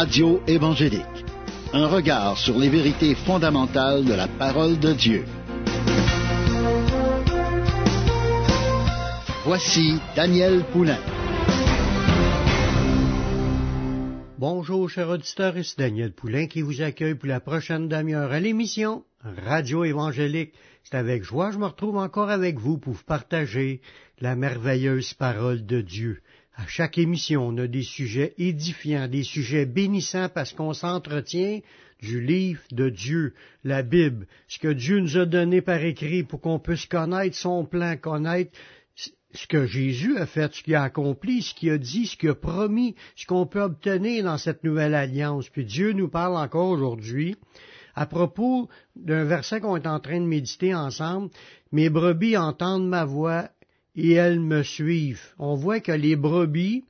Radio évangélique. Un regard sur les vérités fondamentales de la parole de Dieu. Voici Daniel Poulain. Bonjour, chers auditeurs, c'est Daniel Poulain qui vous accueille pour la prochaine demi-heure à l'émission Radio évangélique. C'est avec joie que je me retrouve encore avec vous pour partager la merveilleuse parole de Dieu. À chaque émission, on a des sujets édifiants, des sujets bénissants parce qu'on s'entretient du livre de Dieu, la Bible, ce que Dieu nous a donné par écrit pour qu'on puisse connaître son plan, connaître ce que Jésus a fait, ce qu'il a accompli, ce qu'il a dit, ce qu'il a promis, ce qu'on peut obtenir dans cette nouvelle alliance. Puis Dieu nous parle encore aujourd'hui à propos d'un verset qu'on est en train de méditer ensemble. Mes brebis entendent ma voix et elles me suivent. On voit que les brebis,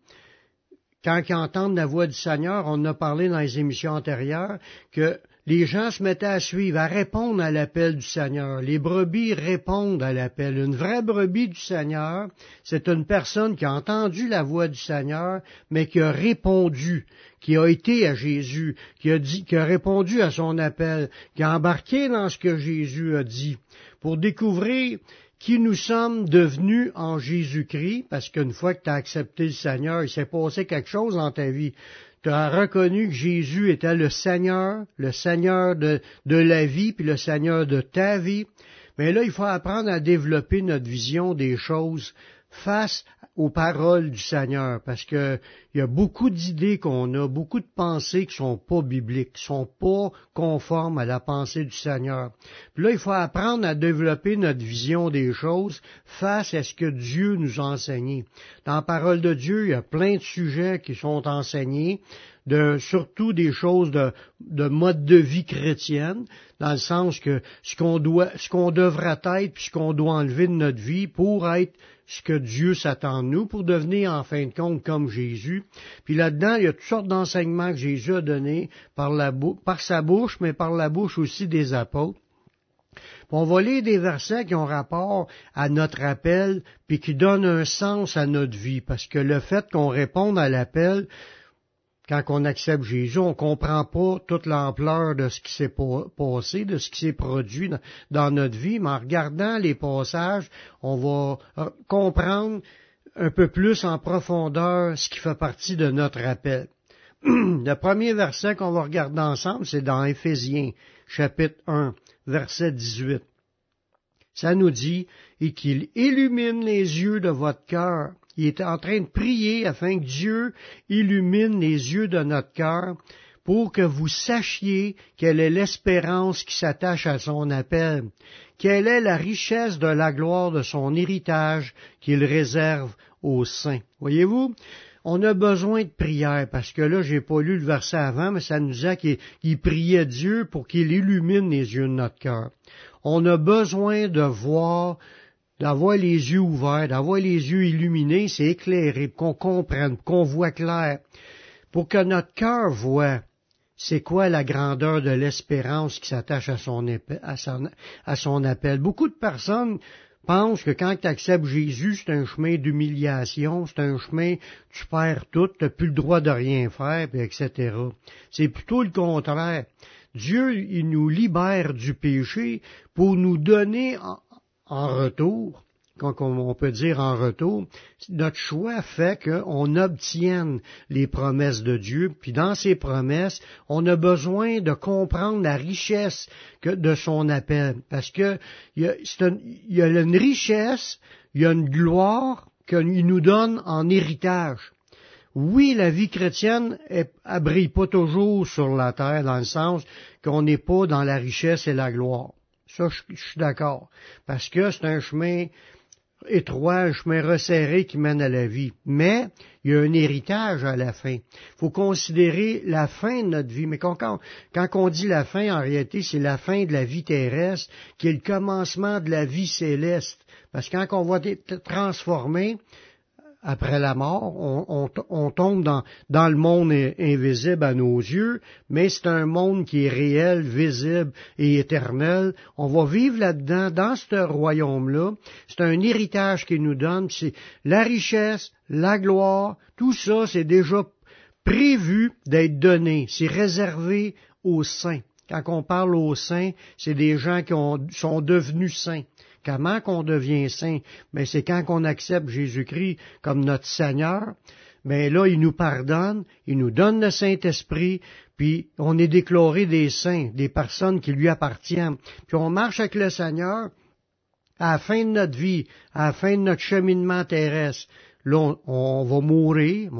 quand ils entendent la voix du Seigneur, on a parlé dans les émissions antérieures, que les gens se mettaient à suivre, à répondre à l'appel du Seigneur. Les brebis répondent à l'appel. Une vraie brebis du Seigneur, c'est une personne qui a entendu la voix du Seigneur, mais qui a répondu, qui a été à Jésus, qui a dit, qui a répondu à son appel, qui a embarqué dans ce que Jésus a dit, pour découvrir qui nous sommes devenus en Jésus-Christ, parce qu'une fois que tu as accepté le Seigneur, il s'est passé quelque chose dans ta vie. Tu as reconnu que Jésus était le Seigneur, le Seigneur de, de la vie, puis le Seigneur de ta vie. Mais là, il faut apprendre à développer notre vision des choses face aux paroles du Seigneur, parce que il y a beaucoup d'idées qu'on a, beaucoup de pensées qui sont pas bibliques, qui sont pas conformes à la pensée du Seigneur. Puis là, il faut apprendre à développer notre vision des choses face à ce que Dieu nous a enseigné. Dans la parole de Dieu, il y a plein de sujets qui sont enseignés, de, surtout des choses de, de mode de vie chrétienne, dans le sens que ce qu'on doit, ce qu'on devrait être, puis ce qu'on doit enlever de notre vie pour être ce que Dieu s'attend de nous pour devenir en fin de compte comme Jésus. Puis là-dedans, il y a toutes sortes d'enseignements que Jésus a donnés par, par sa bouche, mais par la bouche aussi des apôtres. on va lire des versets qui ont rapport à notre appel, puis qui donnent un sens à notre vie, parce que le fait qu'on réponde à l'appel, quand on accepte Jésus, on comprend pas toute l'ampleur de ce qui s'est passé, de ce qui s'est produit dans notre vie, mais en regardant les passages, on va euh, comprendre un peu plus en profondeur ce qui fait partie de notre appel. Le premier verset qu'on va regarder ensemble, c'est dans Éphésiens, chapitre 1, verset 18. Ça nous dit, et qu'il illumine les yeux de votre cœur il est en train de prier afin que Dieu illumine les yeux de notre cœur pour que vous sachiez quelle est l'espérance qui s'attache à son appel, quelle est la richesse de la gloire de son héritage qu'il réserve aux saints. Voyez-vous, on a besoin de prière, parce que là, j'ai pas lu le verset avant, mais ça nous a qu'il priait Dieu pour qu'il illumine les yeux de notre cœur. On a besoin de voir d'avoir les yeux ouverts, d'avoir les yeux illuminés, c'est éclairé, qu'on comprenne, qu'on voit clair, pour que notre cœur voit c'est quoi la grandeur de l'espérance qui s'attache à son, à, son, appel? Beaucoup de personnes pensent que quand tu acceptes Jésus, c'est un chemin d'humiliation, c'est un chemin, tu perds tout, tu n'as plus le droit de rien faire, etc. C'est plutôt le contraire. Dieu, il nous libère du péché pour nous donner en retour, quand on peut dire en retour, notre choix fait qu'on obtienne les promesses de Dieu, puis dans ces promesses, on a besoin de comprendre la richesse de son appel, parce que il y, a, une richesse, il y a une gloire qu'il nous donne en héritage. Oui, la vie chrétienne ne pas toujours sur la terre, dans le sens qu'on n'est pas dans la richesse et la gloire. Ça, je, suis d'accord. Parce que c'est un chemin étroit, un chemin resserré qui mène à la vie. Mais il y a un héritage à la fin. Il faut considérer la fin de notre vie. Mais quand, quand, quand on dit la fin, en réalité, c'est la fin de la vie terrestre, qui est le commencement de la vie céleste. Parce que quand on va être transformé, après la mort, on, tombe dans, le monde invisible à nos yeux, mais c'est un monde qui est réel, visible et éternel. On va vivre là-dedans, dans ce royaume-là. C'est un héritage qu'il nous donne. C'est la richesse, la gloire, tout ça, c'est déjà prévu d'être donné, c'est réservé aux saints. Quand on parle aux saints, c'est des gens qui sont devenus saints. Comment qu'on devient saint? Mais c'est quand on accepte Jésus-Christ comme notre Seigneur. Mais là, il nous pardonne, il nous donne le Saint-Esprit, puis on est déclaré des saints, des personnes qui lui appartiennent. Puis on marche avec le Seigneur à la fin de notre vie, à la fin de notre cheminement terrestre. Là, on, va mourir.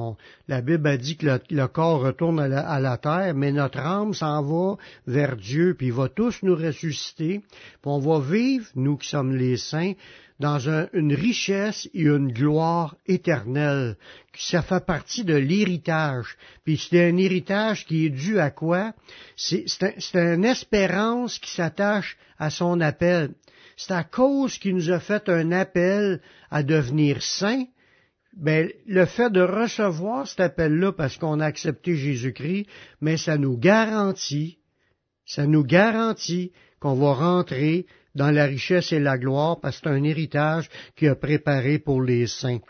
la Bible a dit que le, corps retourne à la, terre, mais notre âme s'en va vers Dieu, puis il va tous nous ressusciter. Puis on va vivre, nous qui sommes les saints, dans une richesse et une gloire éternelle. Ça fait partie de l'héritage. Puis c'est un héritage qui est dû à quoi? C'est une espérance qui s'attache à son appel. C'est à cause qu'il nous a fait un appel à devenir saints, ben, le fait de recevoir cet appel-là parce qu'on a accepté Jésus-Christ, mais ça nous garantit, ça nous garantit qu'on va rentrer dans la richesse et la gloire parce que c'est un héritage qu'il a préparé pour les saints.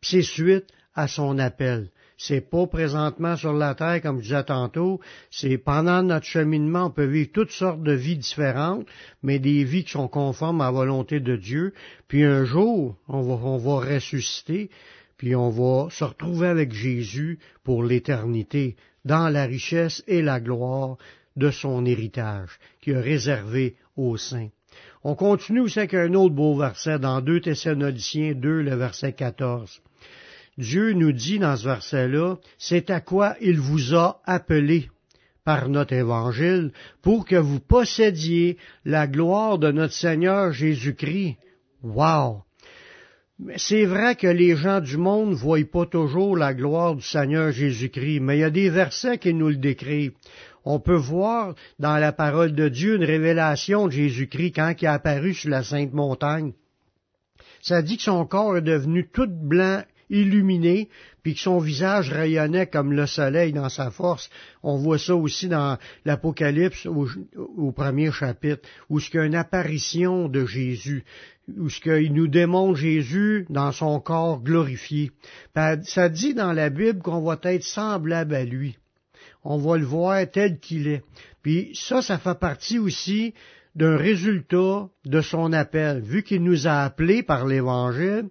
Puis c'est suite à son appel. C'est pas présentement sur la terre, comme je disais tantôt, c'est pendant notre cheminement, on peut vivre toutes sortes de vies différentes, mais des vies qui sont conformes à la volonté de Dieu. Puis un jour, on va, on va ressusciter, puis on va se retrouver avec Jésus pour l'éternité, dans la richesse et la gloire de son héritage, qui est réservé aux saints. On continue aussi avec un autre beau verset dans 2 Thessaloniciens 2, le verset 14. Dieu nous dit dans ce verset-là, c'est à quoi il vous a appelé par notre évangile pour que vous possédiez la gloire de notre Seigneur Jésus-Christ. Wow! C'est vrai que les gens du monde ne voient pas toujours la gloire du Seigneur Jésus-Christ, mais il y a des versets qui nous le décrivent. On peut voir dans la parole de Dieu une révélation de Jésus-Christ quand il est apparu sur la Sainte Montagne. Ça dit que son corps est devenu tout blanc illuminé, puis que son visage rayonnait comme le soleil dans sa force. On voit ça aussi dans l'Apocalypse au, premier chapitre, où ce qu'il y a une apparition de Jésus, où ce qu'il nous démontre Jésus dans son corps glorifié. Ça dit dans la Bible qu'on va être semblable à lui. On va le voir tel qu'il est. Puis ça, ça fait partie aussi d'un résultat de son appel. Vu qu'il nous a appelés par l'Évangile,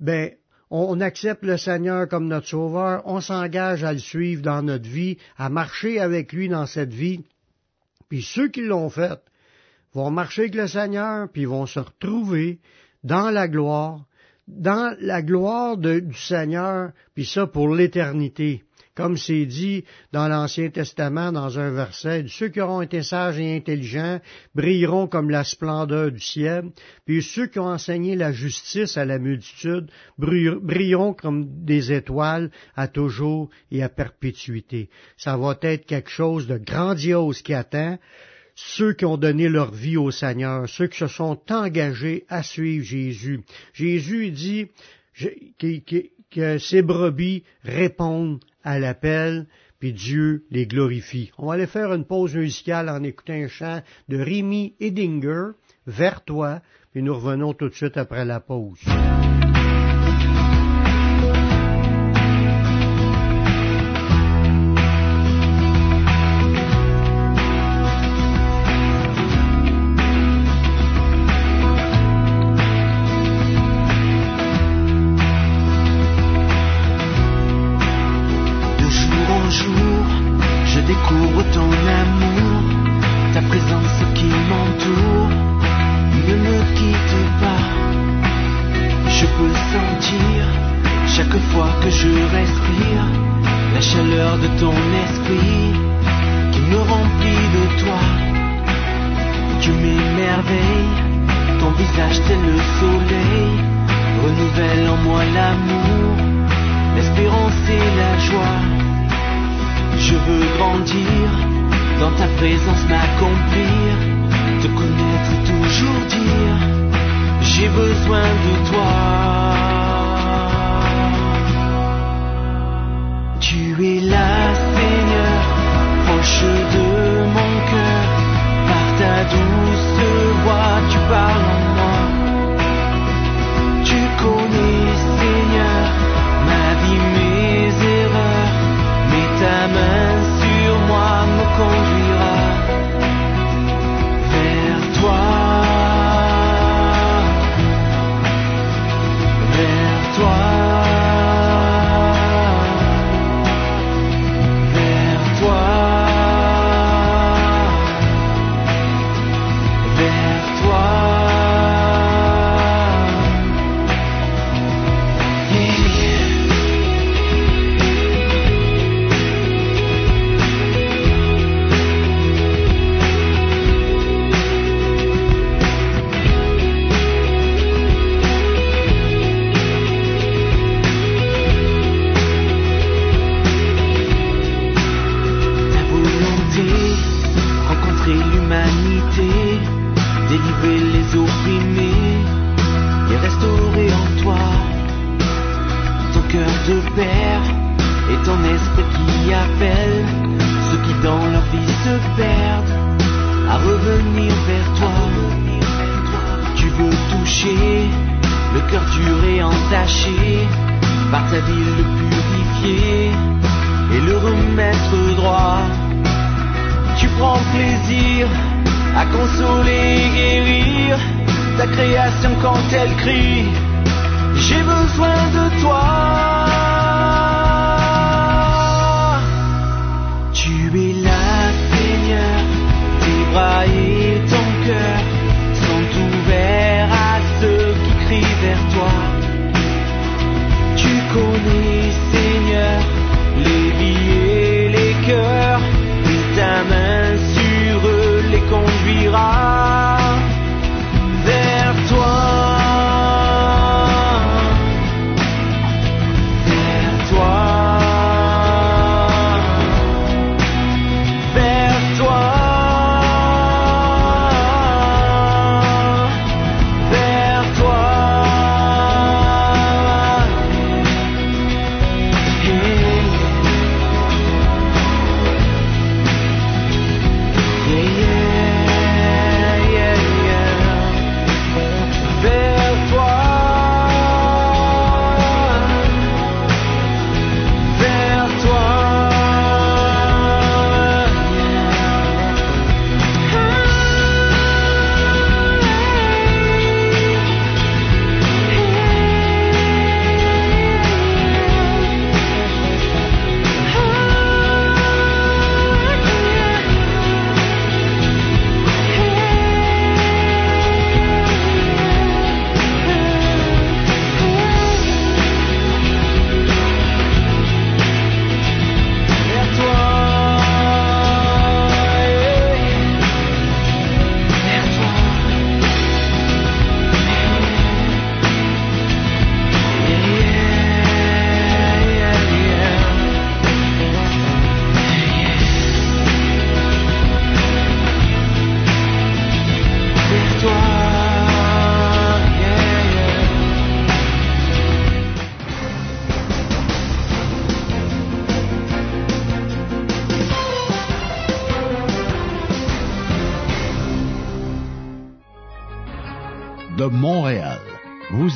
ben, on accepte le Seigneur comme notre Sauveur, on s'engage à le suivre dans notre vie, à marcher avec lui dans cette vie. Puis ceux qui l'ont fait vont marcher avec le Seigneur, puis vont se retrouver dans la gloire, dans la gloire du Seigneur, puis ça pour l'éternité comme c'est dit dans l'Ancien Testament dans un verset, ceux qui auront été sages et intelligents brilleront comme la splendeur du ciel, puis ceux qui ont enseigné la justice à la multitude brilleront comme des étoiles à toujours et à perpétuité. Ça va être quelque chose de grandiose qui attend ceux qui ont donné leur vie au Seigneur, ceux qui se sont engagés à suivre Jésus. Jésus dit que ces brebis répondent à l'appel, puis Dieu les glorifie. On va aller faire une pause musicale en écoutant un chant de Rémi Edinger, Vers toi, puis nous revenons tout de suite après la pause. chaleur de ton esprit qui me remplit de toi. Tu m'émerveilles, ton visage tel le soleil, renouvelle en moi l'amour, l'espérance et la joie. Je veux grandir, dans ta présence m'accomplir, te connaître toujours dire, j'ai besoin de toi. Tu es là, Seigneur, proche de mon cœur, par ta douce. Elle crie. J'ai besoin de toi. Tu es là, Seigneur, tes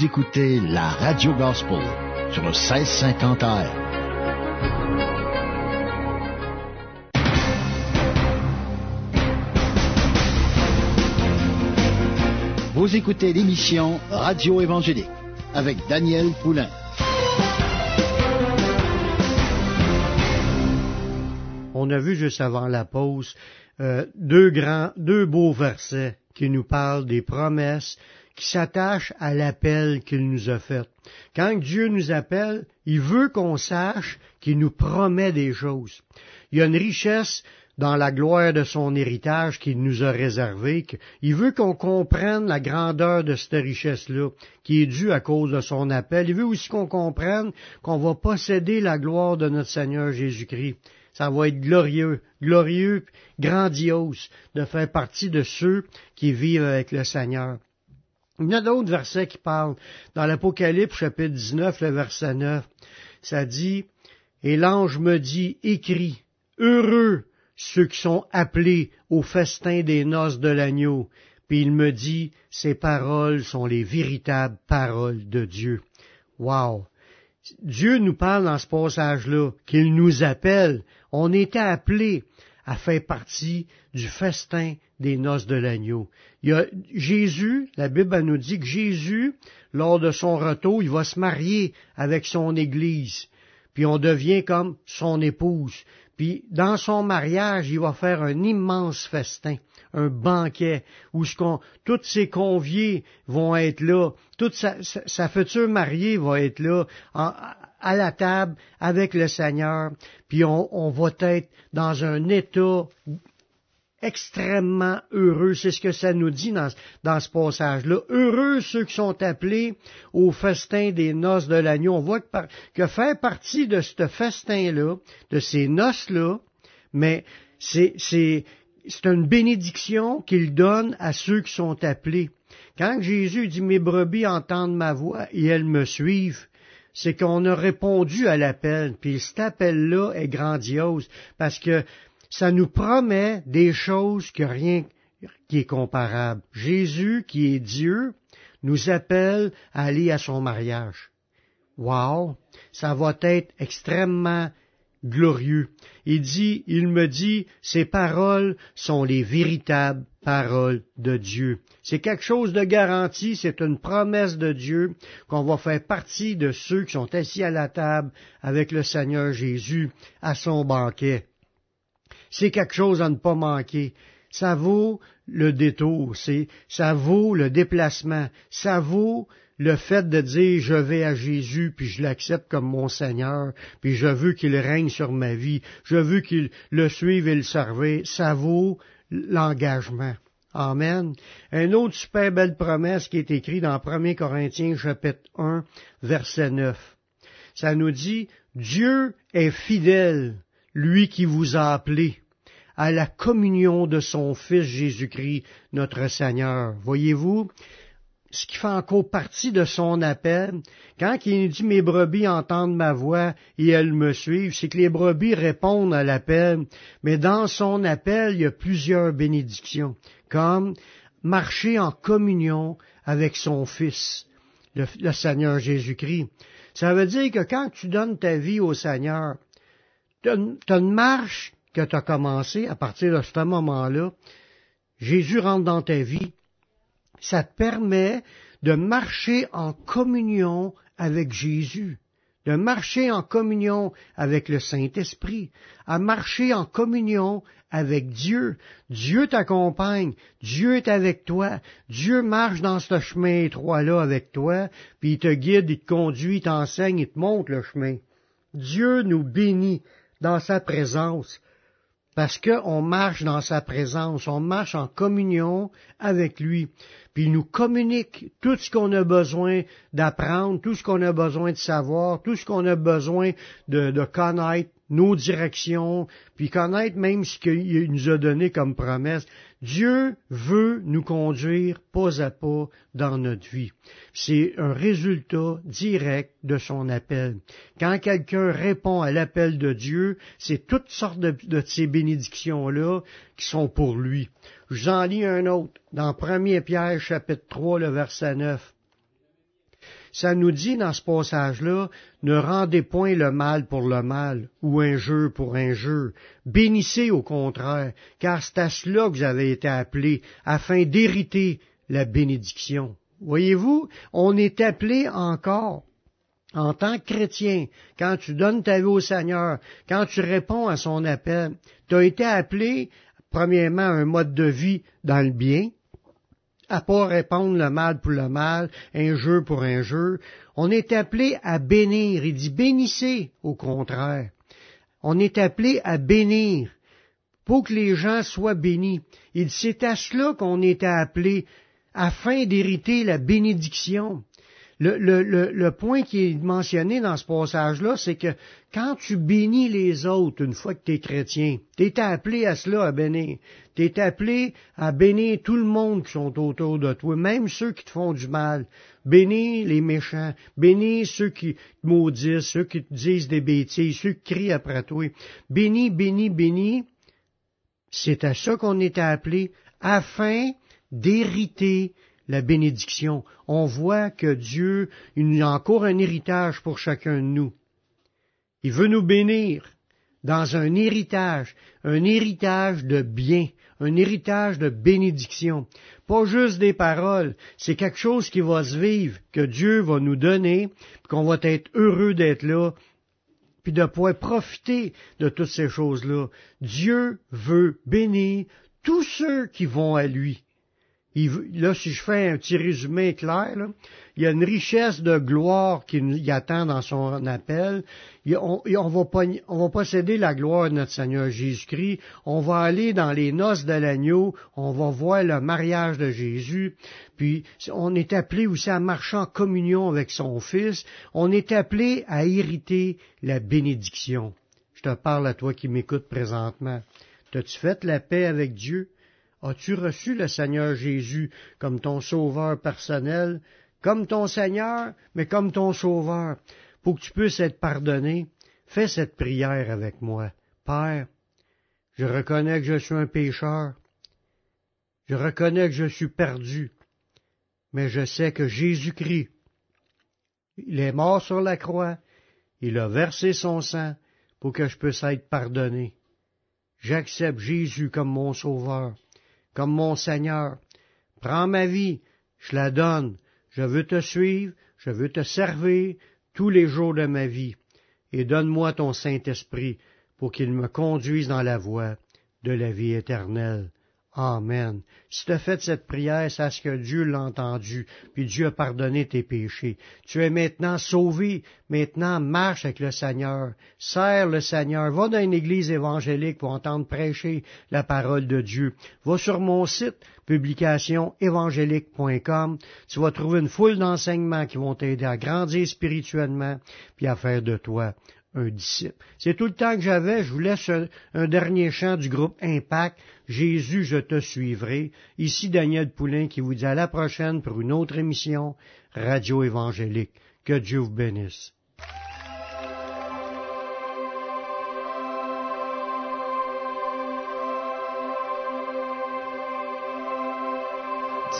vous écoutez la Radio Gospel sur le 1650 AM. Vous écoutez l'émission Radio Évangélique avec Daniel Poulain. On a vu juste avant la pause euh, deux grands, deux beaux versets qui nous parlent des promesses qui s'attachent à l'appel qu'il nous a fait. Quand Dieu nous appelle, il veut qu'on sache qu'il nous promet des choses. Il y a une richesse dans la gloire de son héritage qu'il nous a réservé. Il veut qu'on comprenne la grandeur de cette richesse-là, qui est due à cause de son appel. Il veut aussi qu'on comprenne qu'on va posséder la gloire de notre Seigneur Jésus-Christ. Ça va être glorieux, glorieux, grandiose de faire partie de ceux qui vivent avec le Seigneur. Il y a d'autres versets qui parlent. Dans l'Apocalypse, chapitre 19, le verset 9, ça dit, Et l'ange me dit, écrit, Heureux ceux qui sont appelés au festin des noces de l'agneau. Puis il me dit, Ces paroles sont les véritables paroles de Dieu. Wow! Dieu nous parle dans ce passage-là, qu'il nous appelle. On était appelés à faire partie du festin des noces de l'agneau. Il y a Jésus, la Bible nous dit que Jésus, lors de son retour, il va se marier avec son Église, puis on devient comme son épouse. Puis dans son mariage, il va faire un immense festin, un banquet, où ce tous ses conviés vont être là, toute sa, future mariée va être là, à la table avec le Seigneur, puis on, on va être dans un état extrêmement heureux. C'est ce que ça nous dit dans, dans ce passage-là. Heureux ceux qui sont appelés au festin des noces de l'agneau. On voit que, par- que faire partie de ce festin-là, de ces noces-là, mais c'est, c'est, c'est une bénédiction qu'il donne à ceux qui sont appelés. Quand Jésus dit mes brebis entendent ma voix et elles me suivent, c'est qu'on a répondu à l'appel, puis cet appel-là est grandiose, parce que ça nous promet des choses que rien qui est comparable. Jésus, qui est Dieu, nous appelle à aller à son mariage. Wow! Ça va être extrêmement glorieux. Il dit, il me dit, ces paroles sont les véritables paroles de Dieu. C'est quelque chose de garanti, c'est une promesse de Dieu qu'on va faire partie de ceux qui sont assis à la table avec le Seigneur Jésus à son banquet. C'est quelque chose à ne pas manquer. Ça vaut le détour, c'est, ça vaut le déplacement, ça vaut le fait de dire je vais à Jésus, puis je l'accepte comme mon Seigneur, puis je veux qu'il règne sur ma vie, je veux qu'il le suive et le serve, ça vaut l'engagement. Amen. Une autre super belle promesse qui est écrite dans 1 Corinthiens chapitre 1 verset 9. Ça nous dit, Dieu est fidèle, lui qui vous a appelé à la communion de son Fils Jésus-Christ, notre Seigneur. Voyez-vous, ce qui fait encore partie de son appel, quand il dit mes brebis entendent ma voix et elles me suivent, c'est que les brebis répondent à l'appel, mais dans son appel, il y a plusieurs bénédictions, comme marcher en communion avec son Fils, le, Seigneur Jésus-Christ. Ça veut dire que quand tu donnes ta vie au Seigneur, tu une marche que tu as commencé à partir de ce moment-là. Jésus rentre dans ta vie, ça permet de marcher en communion avec Jésus, de marcher en communion avec le Saint-Esprit, à marcher en communion avec Dieu. Dieu t'accompagne, Dieu est avec toi, Dieu marche dans ce chemin étroit-là avec toi, puis il te guide, il te conduit, il t'enseigne, il te montre le chemin. Dieu nous bénit dans sa présence parce qu'on marche dans sa présence, on marche en communion avec lui. Puis il nous communique tout ce qu'on a besoin d'apprendre, tout ce qu'on a besoin de savoir, tout ce qu'on a besoin de, de connaître, nos directions, puis connaître même ce qu'il nous a donné comme promesse. Dieu veut nous conduire pas à pas dans notre vie. C'est un résultat direct de son appel. Quand quelqu'un répond à l'appel de Dieu, c'est toutes sortes de, ces bénédictions-là qui sont pour lui. Je vous en lis un autre, dans 1 Pierre chapitre 3, le verset 9 ça nous dit dans ce passage-là, ne rendez point le mal pour le mal, ou un jeu pour un jeu. Bénissez au contraire, car c'est à cela que vous avez été appelés, afin d'hériter la bénédiction. Voyez-vous, on est appelé encore en tant que chrétien, quand tu donnes ta vie au Seigneur, quand tu réponds à son appel, tu as été appelé, premièrement, à un mode de vie dans le bien, à pas répondre le mal pour le mal, un jeu pour un jeu. On est appelé à bénir. Il dit bénissez, au contraire. On est appelé à bénir pour que les gens soient bénis. Il c'est à cela qu'on est appelé afin d'hériter la bénédiction le, point qui est mentionné dans ce passage-là, c'est que quand tu bénis les autres une fois que tu es chrétien, tu es appelé à cela, à bénir. Tu es appelé à bénir tout le monde qui sont autour de toi, même ceux qui te font du mal. Bénis les méchants, bénis ceux qui te maudissent, ceux qui te disent des bêtises, ceux qui crient après toi. Bénis, bénis, bénis. C'est à ça qu'on est appelé afin d'hériter la bénédiction. On voit que Dieu, il a encore un héritage pour chacun de nous. Il veut nous bénir dans un héritage, un héritage de bien, un héritage de bénédiction. Pas juste des paroles, c'est quelque chose qui va se vivre, que Dieu va nous donner, qu'on va être heureux d'être là, puis de pouvoir profiter de toutes ces choses-là. Dieu veut bénir tous ceux qui vont à lui là, si je fais un petit résumé clair, il y a une richesse de gloire qui nous attend dans son appel. on, va on, va posséder la gloire de notre Seigneur Jésus-Christ. On va aller dans les noces de l'agneau. On va voir le mariage de Jésus. Puis, on est appelé aussi à marcher en communion avec son Fils. On est appelé à hériter la bénédiction. Je te parle à toi qui m'écoutes présentement. T'as-tu fait la paix avec Dieu? As-tu reçu le Seigneur Jésus comme ton sauveur personnel, comme ton Seigneur, mais comme ton sauveur? pour que tu puisses être pardonné, fais cette prière avec moi. Père, je reconnais que je suis un pécheur. Je reconnais que je suis perdu. Mais je sais que Jésus-Christ, il est mort sur la croix, il a versé son sang pour que je puisse être pardonné. J'accepte Jésus comme mon sauveur, comme mon Seigneur. Prends ma vie, je la donne. Je veux te suivre, je veux te servir tous les jours de ma vie. Et donne-moi ton Saint-Esprit pour qu'il me conduise dans la voie de la vie éternelle. Amen. Si tu as fait cette prière, sache que Dieu l'a entendu, puis Dieu a pardonné tes péchés. Tu es maintenant sauvé. Maintenant, marche avec le Seigneur. Sers le Seigneur. Va dans une église évangélique pour entendre prêcher la parole de Dieu. Va sur mon site, publicationévangélique.com. Tu vas trouver une foule d'enseignements qui vont t'aider à grandir spirituellement, puis à faire de toi un disciple. C'est tout le temps que j'avais. Je vous laisse un, dernier chant du groupe Impact. Jésus, je te suivrai. Ici Daniel Poulain qui vous dit à la prochaine pour une autre émission Radio Évangélique. Que Dieu vous bénisse.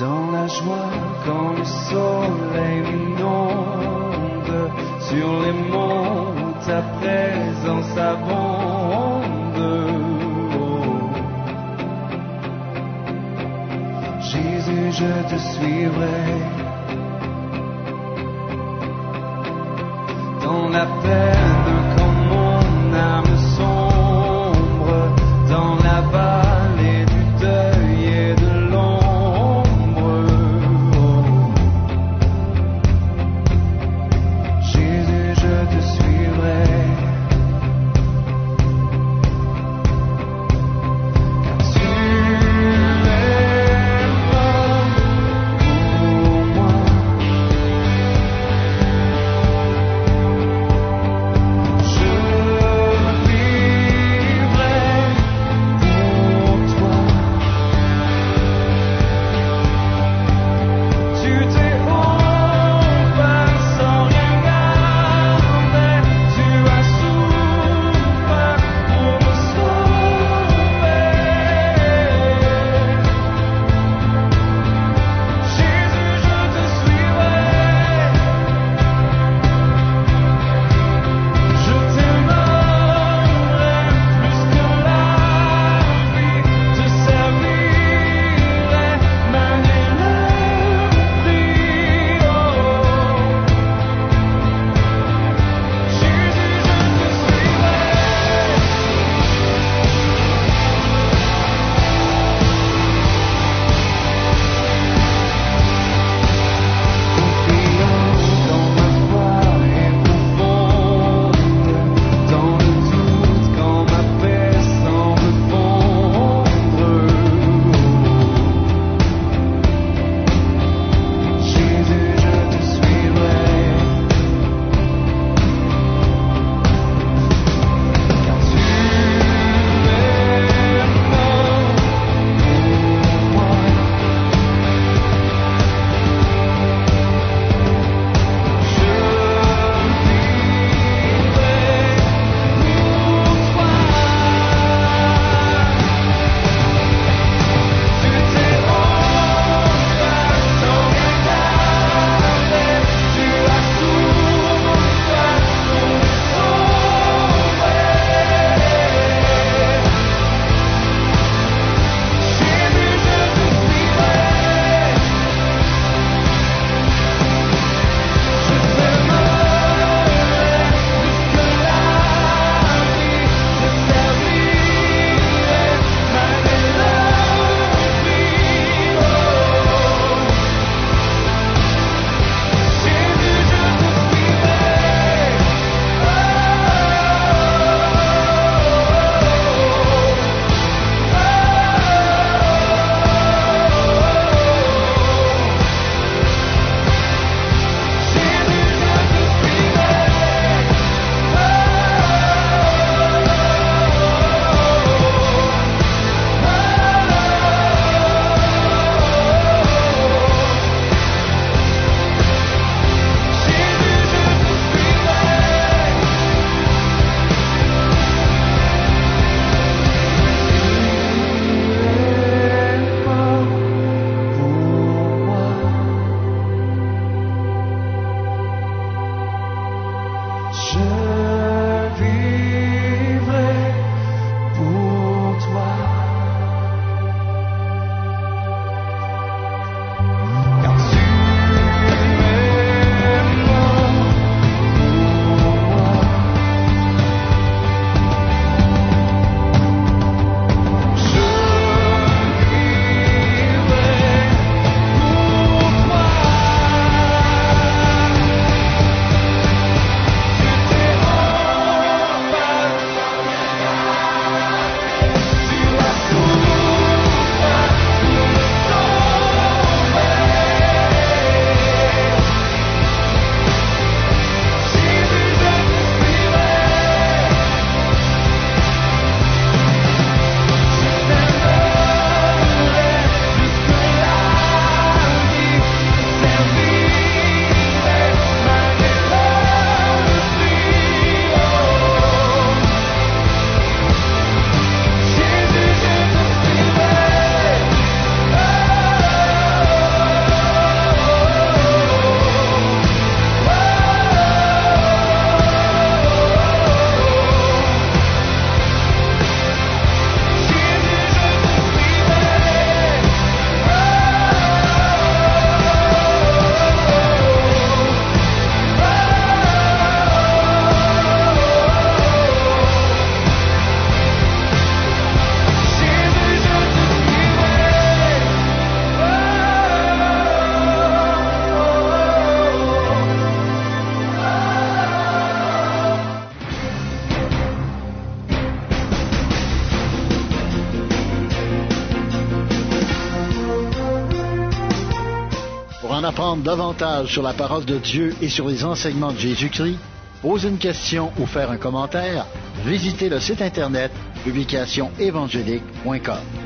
Dans la joie quand le soleil sur les monts ta présence abonde. Jésus, je te suivrai davantage sur la parole de Dieu et sur les enseignements de Jésus-Christ, poser une question ou faire un commentaire, visitez le site internet publicationévangélique.com.